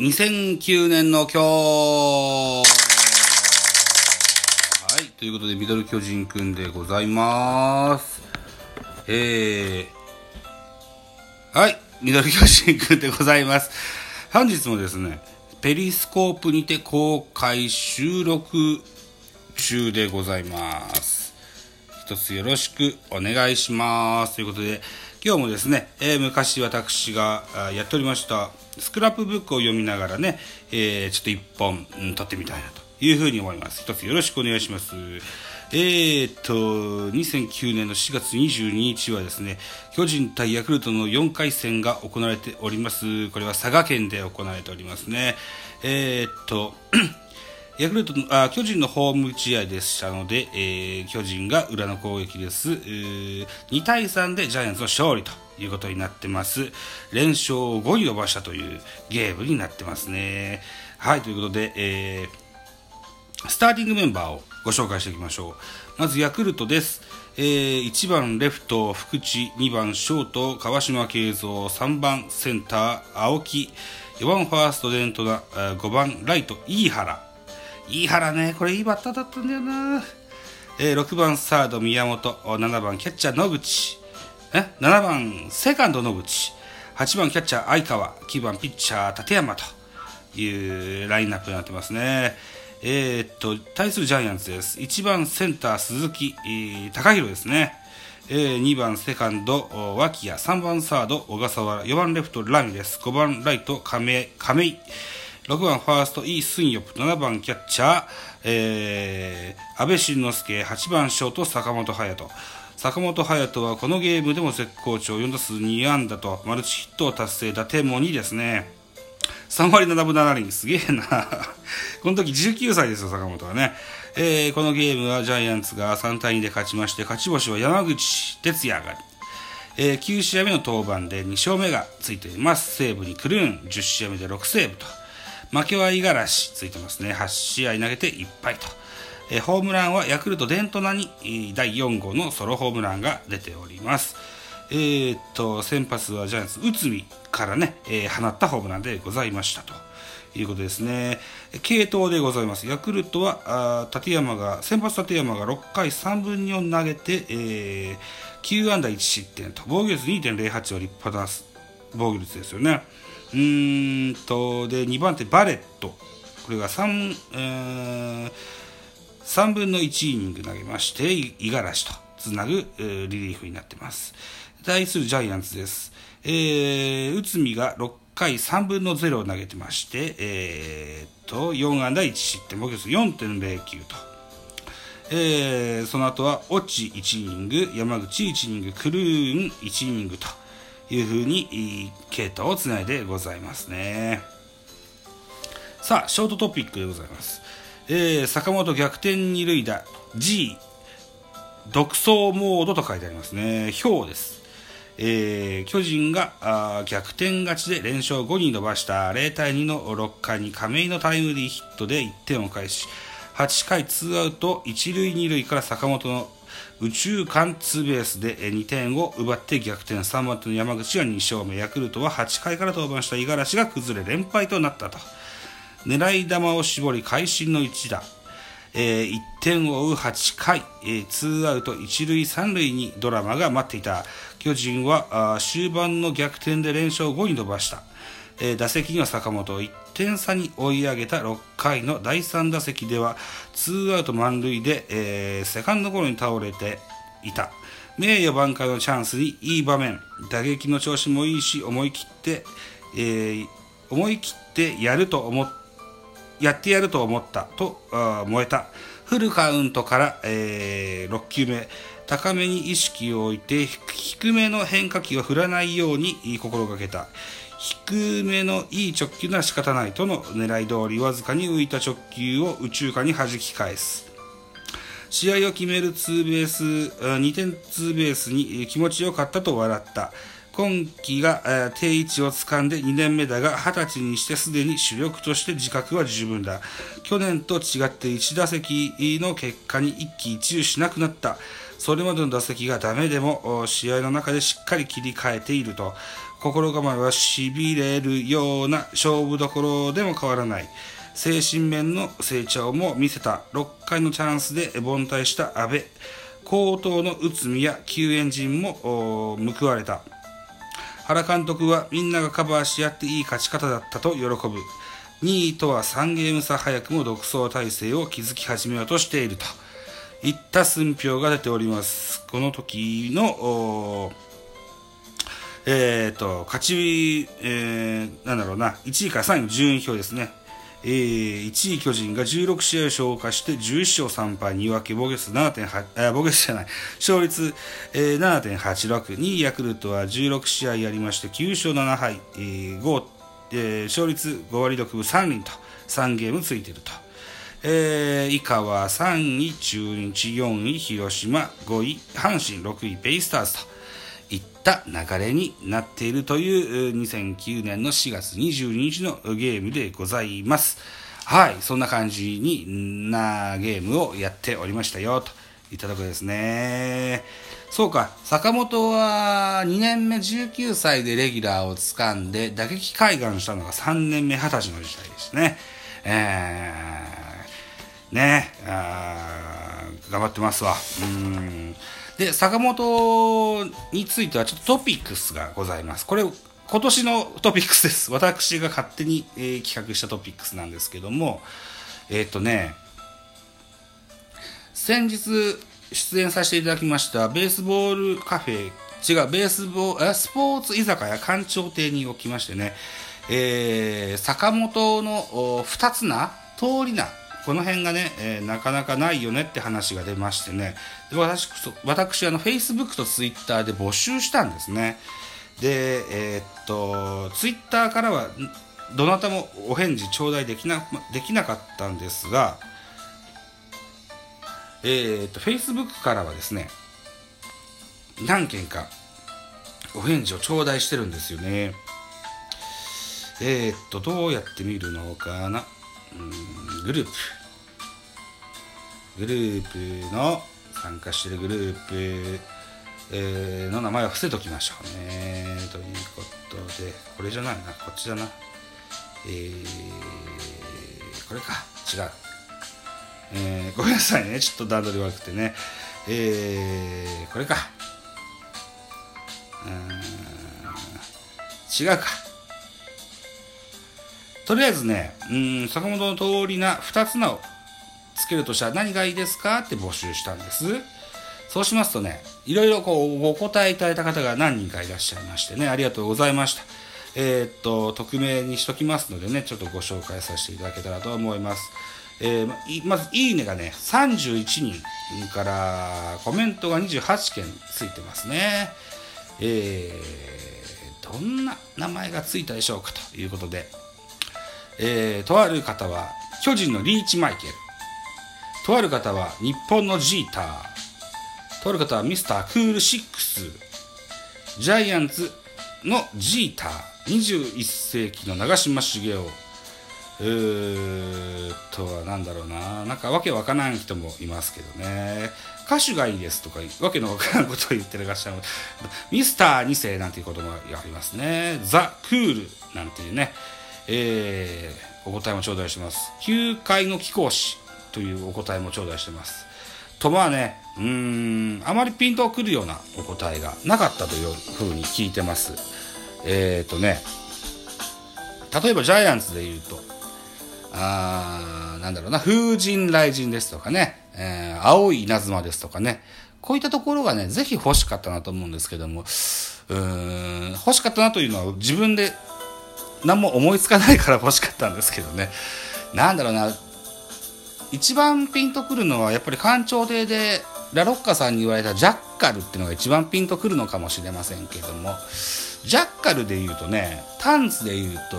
2009年の今日はい、ということで、ミドル巨人くんでございます。えー、はい、ミドル巨人くんでございます。本日もですね、ペリスコープにて公開収録中でございます。つよろしくお願いします。ということで、今日もですね、えー昔私がやっておりました、スクラップブックを読みながらね、えーちょっと一本、うん撮ってみたいなというふうに思います。一つよろしくお願いします。えー、っと、2009年の4月22日はですね、巨人対ヤクルトの4回戦が行われております。これは佐賀県で行われておりますね。えー、っと、ヤクルトあ巨人のホーム試合でしたので、えー巨人が裏の攻撃です、えー2対3でジャイアンツの勝利ということになってます。連勝を5に伸ばしたというゲームになってますね。はいということで、えースターティングメンバーをご紹介していきましょう。まずヤクルトです、えー1番レフト福地2番ショート川島慶三3番センター青木4番ファーストデントナ5番ライト飯原。飯原ね、これいいバッターだったんだよな。えー6番サード宮本、7番キャッチャー野口、え7番セカンド野口、8番キャッチャー相川、9番ピッチャー立山というラインナップになってますね。えーっと、対するジャイアンツです。1番センター鈴木、えー高弘ですね。えー2番セカンド脇谷3番サード小笠原。4番レフトラミレス5番ライト亀亀井。6番ファーストイ・スンヨプ7番キャッチャー、えー、安倍晋之助8番ショート坂本勇人。坂本勇人はこのゲームでも絶好調。4打数2安打とマルチヒットを達成打点も2ですね。3割7分7厘。すげえな。この時19歳ですよ坂本はね、えーこのゲームはジャイアンツが3対2で勝ちまして勝ち星は山口哲也がえー9試合目の登板で2勝目がついています。西武にクルーン、10試合目で6セーブと。負けは五十嵐ついてますね。8試合投げて1敗と。えーホームランはヤクルトデントナに第4号のソロホームランが出ております。えーっと、先発はジャイアンツ、内海からね、えー放ったホームランでございましたと。いうことですね。継投でございます。ヤクルトは、あ立山が、先発立山が6回3分に4投げて、えー9安打1失点と、防御率2.08は立派な防御率ですよね。うんと、で、2番手バレット。これが3、えー3分の1イニング投げまして、五十嵐とつなぐ、えーリリーフになってます。対するジャイアンツです。えー、内海が6回3分の0を投げてまして、えー、と、4安打1失点、防御率4.09と。えーその後は、オチ1イニング、山口1イニング、クルーン1イニングというふうに、えー系統をつないでございますね。さあ、ショートトピックでございます。えー坂本逆転二塁打 G 独走モードと書いてありますね。表です。えー巨人があ逆転勝ちで連勝5に伸ばした0対2の6回に亀井のタイムリーヒットで1点を返し8回2アウト1塁2塁から坂本の宇宙間ツーベースで2点を奪って逆転。3番手の山口が2勝目。ヤクルトは8回から登板した。五十嵐が崩れ連敗となったと。狙い球を絞り会心の一打。えー1点を追う8回、えー、2アウト1塁3塁にドラマが待っていた。巨人は終盤の逆転で連勝5に伸ばした、えー打席には坂本。を1点差に追い上げた6回の第3打席では2アウト満塁で、えーセカンドゴロに倒れていた。名誉挽回のチャンスにいい場面。打撃の調子もいいし思い切って、えー思い切ってやると思ってやってやると思ったと燃えた。フルカウントから、えー6球目。高めに意識を置いて低めの変化球を振らないように心がけた。低めのいい直球なら仕方ないとの狙い通りわずかに浮いた直球を宇宙間に弾き返す。試合を決めるツーベース2点ツーベースに気持ちよかったと笑った。今季が定位置を掴んで2年目だが20歳にしてすでに主力として自覚は十分だ。去年と違って1打席の結果に一喜一憂しなくなった。それまでの打席がダメでも試合の中でしっかり切り替えていると。心構えはしびれるような勝負どころでも変わらない。精神面の成長も見せた。6回のチャンスで凡退した阿部。高騰の内海や救援陣も報われた。原監督はみんながカバーし合っていい勝ち方だったと喜ぶ。2位とは3ゲーム差早くも独走体制を築き始めようとしていると。いった寸評が出ております。この時のえーと、勝ち、えー、なんだろうな。1位から3位の順位表ですね。えー、1位巨人が16試合を消化して11勝3敗2分け防御率7.8あ防御率じゃない。勝率、えー、7.86 2位ヤクルトは16試合やりまして9勝7敗、えー5えー、勝率5割6分3厘と。3ゲームついていると、えー、以下は3位中日4位広島5位阪神6位ベイスターズといった流れになっているという2009年の4月22日のゲームでございます。はい、そんな感じになゲームをやっておりましたよといったところですね。そうか、坂本は2年目19歳でレギュラーを掴んで打撃開眼したのが3年目20歳の時代ですね。えー、頑張ってますわ。うんで、坂本についてはちょっとトピックスがございます。これ、今年のトピックスです。私が勝手に、えー、企画したトピックスなんですけども、えっ、ー、とね、先日出演させていただきましたベースボールカフェ、違う、ベースボール、スポーツ居酒屋館長亭におきましてね、えー、坂本の二つな、通りなこの辺がね、えー、なかなかないよねって話が出ましてね、で私、私あの、Facebook と Twitter で募集したんですね。で、えー、っと、Twitter からは、どなたもお返事頂戴できなできなかったんですが、えー、っと、Facebook からはですね、何件かお返事を頂戴してるんですよね。えー、っと、どうやって見るのかな。グループ。グループの参加してるグループ、えー、の名前を伏せときましょうね。ということでこれじゃないな。こっちだな。えー、これか。違う。えー、ごめんなさいね。ちょっと段取り悪くてね。えー、これか。うん違うか。とりあえずね、うん、坂本の通りな2つのつけるとしたら何がいいですか？って募集したんです。そうしますとね、いろいろこう、お答えいただいた方が何人かいらっしゃいましてね、ありがとうございました。えー、っと、匿名にしときますのでね、ちょっとご紹介させていただけたらと思います。えー、まず、いいねがね、31人からコメントが28件ついてますね。えー、どんな名前がついたでしょうかということで、えー、とある方は巨人のリーチマイケル。とある方は日本のジーター。とある方はミスタークール6ジャイアンツのジーター。21世紀の長嶋茂雄。うーとは何だろうな。なんかわけわからん人もいますけどね。歌手がいいですとかわけのわからんことを言ってらっしゃるミスター2世なんていうこともありますね。ザ・クールなんていうね。えー、お答えも頂戴してます。9階の貴公子というお答えも頂戴してます。とまあね、うーん、あまりピンとくるようなお答えがなかったというふうに聞いてます。えっ、ー、とね、例えばジャイアンツで言うと、あーなんだろうな、風神雷神ですとかね、えー、青い稲妻ですとかね、こういったところがね、ぜひ欲しかったなと思うんですけども、うーん、欲しかったなというのは自分で何も思いつかないから欲しかったんですけどね。なんだろうな、一番ピンとくるのはやっぱり館長亭でラロッカさんに言われたジャッカルっていうのが一番ピンとくるのかもしれませんけども、ジャッカルで言うとね、タンツで言うと、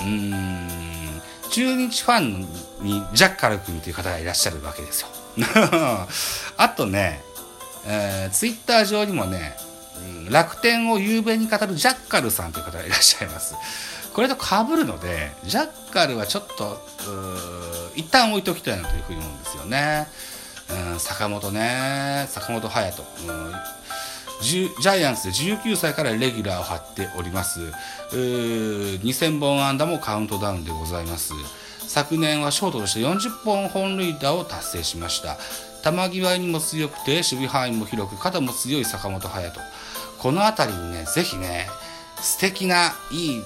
うーん、中日ファンにジャッカル君っていう方がいらっしゃるわけですよ。あとね、えー、ツイッター上にもね、楽天を雄弁に語るジャッカルさんという方がいらっしゃいます。これと被るので、ジャッカルはちょっと、一旦置いときたいなというふうに思うんですよね。うん、坂本ね、坂本勇人。うんジャイアンツで19歳からレギュラーを張っております2000本安打もカウントダウンでございます昨年はショートとして40本本塁打を達成しました球際にも強くて守備範囲も広く肩も強い坂本勇人。この辺りにねぜひね素敵ないい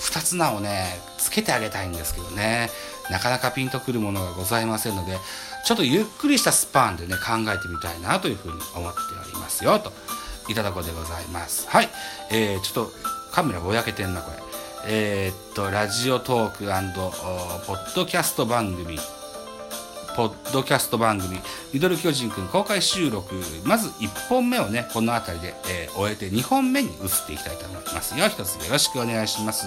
2つ名をねつけてあげたいんですけどね。なかなかピンとくるものがございませんのでちょっとゆっくりしたスパンでね考えてみたいなというふうに思っておりますよ。といただこうでございます。はい、えー、ちょっとカメラぼやけてんなこれ。えー、っとラジオトークポッドキャスト番組。ポッドキャスト番組「ミドル巨人くん」公開収録まず1本目をねこの辺りで、えー、終えて2本目に移っていきたいと思います。よ一つよろしくお願いします。